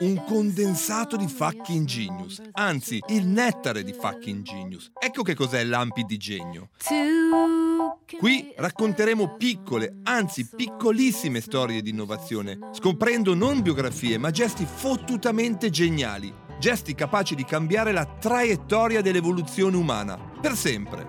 Un condensato di fucking genius, anzi il nettare di fucking genius. Ecco che cos'è Lampi di Genio. Qui racconteremo piccole, anzi piccolissime storie di innovazione, scoprendo non biografie ma gesti fottutamente geniali, gesti capaci di cambiare la traiettoria dell'evoluzione umana, per sempre.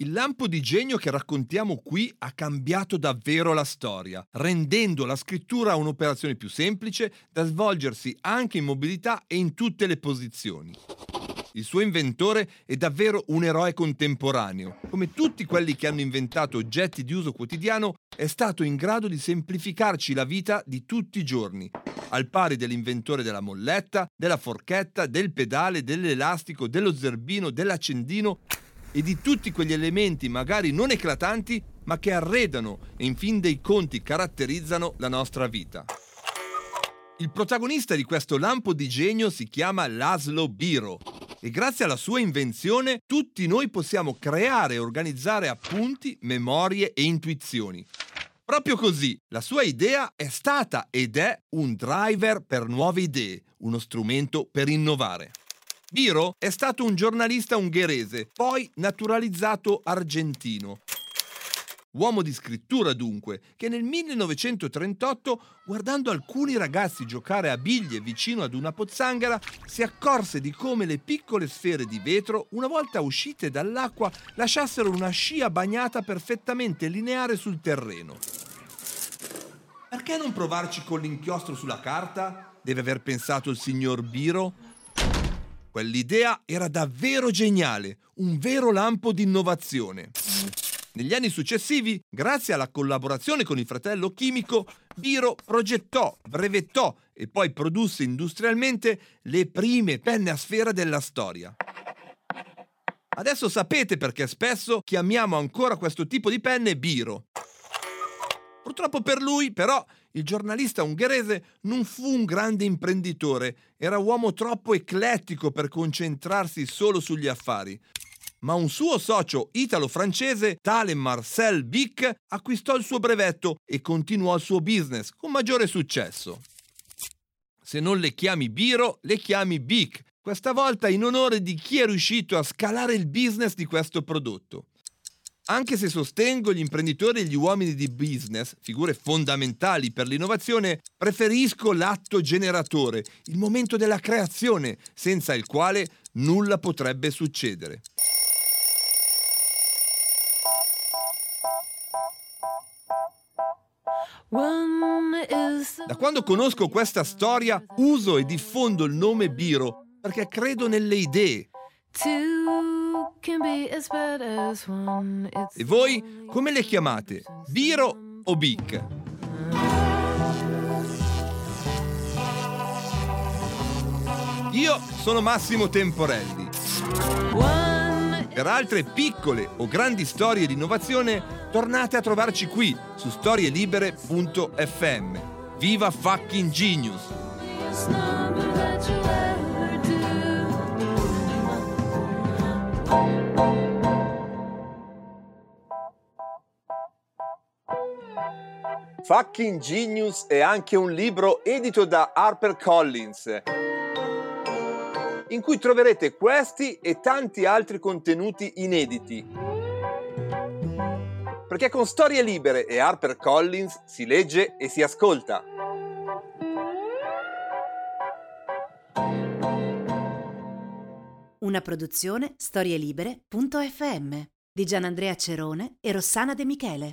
Il lampo di genio che raccontiamo qui ha cambiato davvero la storia, rendendo la scrittura un'operazione più semplice da svolgersi anche in mobilità e in tutte le posizioni. Il suo inventore è davvero un eroe contemporaneo. Come tutti quelli che hanno inventato oggetti di uso quotidiano, è stato in grado di semplificarci la vita di tutti i giorni, al pari dell'inventore della molletta, della forchetta, del pedale, dell'elastico, dello zerbino, dell'accendino e di tutti quegli elementi magari non eclatanti ma che arredano e in fin dei conti caratterizzano la nostra vita. Il protagonista di questo lampo di genio si chiama Laszlo Biro e grazie alla sua invenzione tutti noi possiamo creare e organizzare appunti, memorie e intuizioni. Proprio così, la sua idea è stata ed è un driver per nuove idee, uno strumento per innovare. Biro è stato un giornalista ungherese, poi naturalizzato argentino. Uomo di scrittura dunque, che nel 1938, guardando alcuni ragazzi giocare a biglie vicino ad una pozzanghera, si accorse di come le piccole sfere di vetro, una volta uscite dall'acqua, lasciassero una scia bagnata perfettamente lineare sul terreno. Perché non provarci con l'inchiostro sulla carta? Deve aver pensato il signor Biro Quell'idea era davvero geniale, un vero lampo di innovazione. Negli anni successivi, grazie alla collaborazione con il fratello chimico, Biro progettò, brevettò e poi produsse industrialmente le prime penne a sfera della storia. Adesso sapete perché spesso chiamiamo ancora questo tipo di penne Biro. Purtroppo per lui, però, il giornalista ungherese non fu un grande imprenditore, era uomo troppo eclettico per concentrarsi solo sugli affari. Ma un suo socio italo-francese, tale Marcel Bic, acquistò il suo brevetto e continuò il suo business con maggiore successo. Se non le chiami Biro, le chiami Bic, questa volta in onore di chi è riuscito a scalare il business di questo prodotto. Anche se sostengo gli imprenditori e gli uomini di business, figure fondamentali per l'innovazione, preferisco l'atto generatore, il momento della creazione, senza il quale nulla potrebbe succedere. Da quando conosco questa storia uso e diffondo il nome Biro perché credo nelle idee, e voi come le chiamate? Biro o Bic? Io sono Massimo Temporelli. Per altre piccole o grandi storie di innovazione, tornate a trovarci qui su storielibere.fm. Viva fucking genius! Fucking Genius è anche un libro edito da HarperCollins in cui troverete questi e tanti altri contenuti inediti. Perché con Storie Libere e HarperCollins si legge e si ascolta. Una produzione storielibere.fm di Gianandrea Cerone e Rossana De Michele.